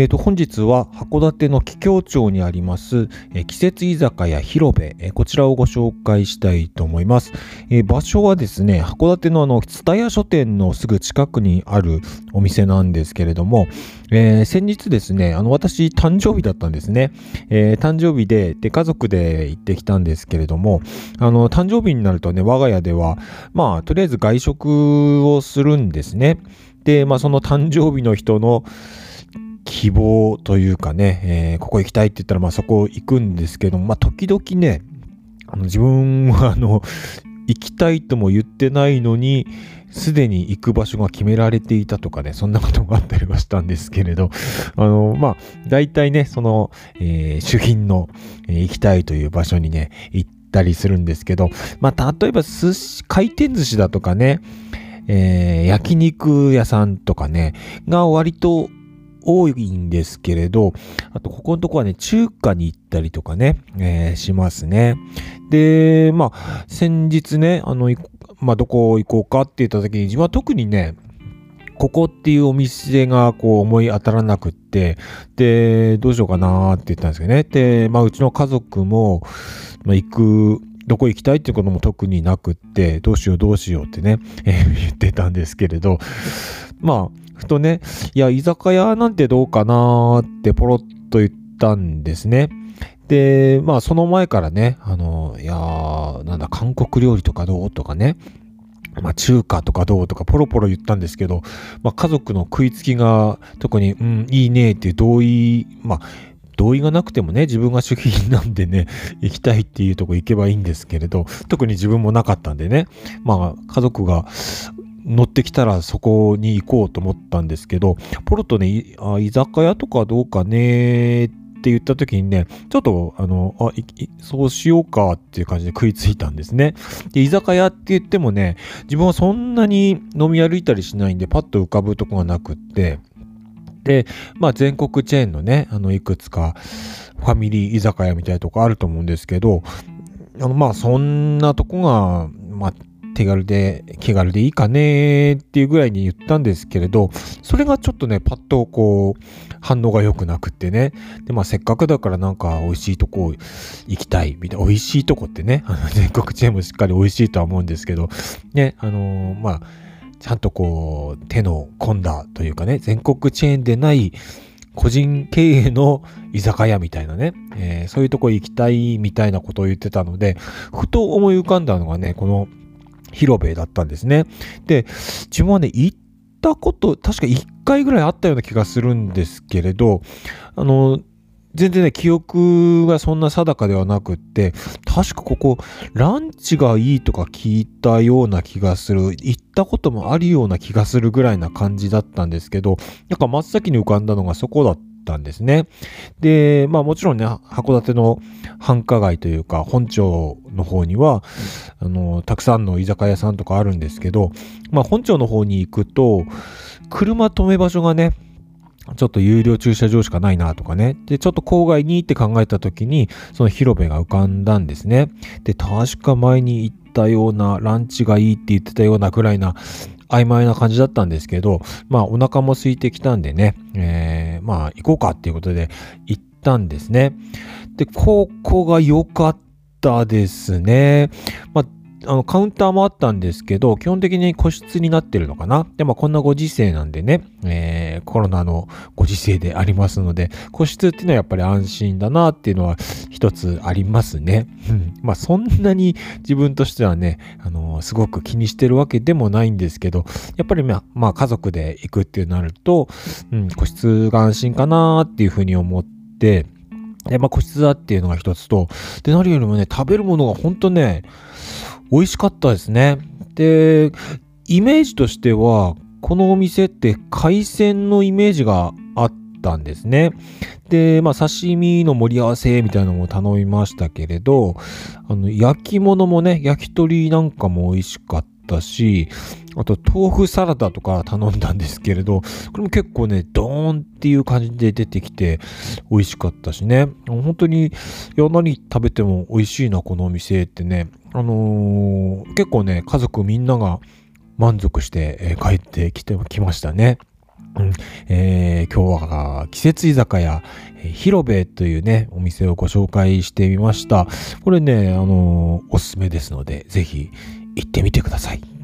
えー、と本日は函館の桔梗町にあります、えー、季節居酒屋広部、えー、こちらをご紹介したいと思います。えー、場所はですね、函館のあの、蔦屋書店のすぐ近くにあるお店なんですけれども、えー、先日ですね、あの、私、誕生日だったんですね。えー、誕生日で、で、家族で行ってきたんですけれども、あの、誕生日になるとね、我が家では、まあ、とりあえず外食をするんですね。で、まあ、その誕生日の人の、希望というかね、えー、ここ行きたいって言ったら、まあそこ行くんですけども、まあ時々ね、あの自分はあの、行きたいとも言ってないのに、すでに行く場所が決められていたとかね、そんなことがあったりはしたんですけれど、あの、まあ、大体ね、その、えー、主品の、えー、行きたいという場所にね、行ったりするんですけど、まあ、例えば寿司、回転寿司だとかね、えー、焼肉屋さんとかね、が割と多いんですけれど、あと、ここのとこはね、中華に行ったりとかね、えー、しますね。で、まあ、先日ね、あの、まあ、どこ行こうかって言った時に、自分は特にね、ここっていうお店がこう思い当たらなくって、で、どうしようかなって言ったんですけどね。で、まあ、うちの家族も、まあ、行く、どこ行きたいっていうことも特になくって、どうしようどうしようってね、えー、言ってたんですけれど、まあ、ふとね、いや、居酒屋なんてどうかなってポロッと言ったんですね。で、まあ、その前からね、あの、いやー、なんだ、韓国料理とかどうとかね、まあ、中華とかどうとかポロポロ言ったんですけど、まあ、家族の食いつきが特に、うん、いいねっていう同意、まあ、同意がなくてもね、自分が主品なんでね、行きたいっていうとこ行けばいいんですけれど、特に自分もなかったんでね、まあ、家族が乗ってきたらそこに行こうと思ったんですけど、ポロとね、あ居酒屋とかどうかねって言った時にね、ちょっと、あの、あ、そうしようかっていう感じで食いついたんですね。で、居酒屋って言ってもね、自分はそんなに飲み歩いたりしないんで、パッと浮かぶとこがなくって、で、まあ全国チェーンのね、あの、いくつかファミリー居酒屋みたいなとこあると思うんですけど、あの、まあそんなとこが、まあ手軽で、気軽でいいかねっていうぐらいに言ったんですけれど、それがちょっとね、パッとこう、反応が良くなくってね。で、まあせっかくだからなんか美味しいとこ行きたいみたいな、美味しいとこってね、あの全国チェーンもしっかり美味しいとは思うんですけど、ね、あのー、まあ、ちゃんとこう、手の込んだというかね、全国チェーンでない個人経営の居酒屋みたいなね、えー、そういうとこ行きたいみたいなことを言ってたので、ふと思い浮かんだのがね、この広兵衛だったんですね。で、自分はね、行ったこと、確か1回ぐらいあったような気がするんですけれど、あの、全然ね、記憶がそんな定かではなくって、確かここ、ランチがいいとか聞いたような気がする、行ったこともあるような気がするぐらいな感じだったんですけど、なんか真っ先に浮かんだのがそこだったたんですね。で、まあもちろんね、函館の繁華街というか、本町の方には、あの、たくさんの居酒屋さんとかあるんですけど、まあ本町の方に行くと、車止め場所がね、ちょっと有料駐車場しかないなとかね。で、ちょっと郊外にって考えた時に、その広場が浮かんだんですね。で、確か前に行ったような、ランチがいいって言ってたようなくらいな曖昧な感じだったんですけど、まあお腹も空いてきたんでね、え、まあ行こうかっていうことで行ったんですね。で、ここが良かったですね。まああの、カウンターもあったんですけど、基本的に個室になってるのかな？で、まあ、こんなご時世なんでね、えー、コロナのご時世でありますので、個室っていうのはやっぱり安心だなっていうのは一つありますね。うん。まあ、そんなに自分としてはね、あのー、すごく気にしてるわけでもないんですけど、やっぱりまあ、まあ、家族で行くってなると、うん、個室が安心かなっていうふうに思って、で、まあ、個室だっていうのが一つと、で、何よりもね、食べるものが本当ね、美味しかったですね。で、イメージとしては、このお店って海鮮のイメージがあったんですね。で、まあ、刺身の盛り合わせみたいなのも頼みましたけれど、あの、焼き物もね、焼き鳥なんかも美味しかったし、あと豆腐サラダとか頼んだんですけれど、これも結構ね、ドーンっていう感じで出てきて美味しかったしね。本当に、いや、何食べても美味しいな、このお店ってね。あのー、結構ね、家族みんなが満足して、帰ってきてきましたね。うん、えー、今日は季節居酒屋、えー、広部というね、お店をご紹介してみました。これね、あのー、おすすめですので、ぜひ行ってみてください。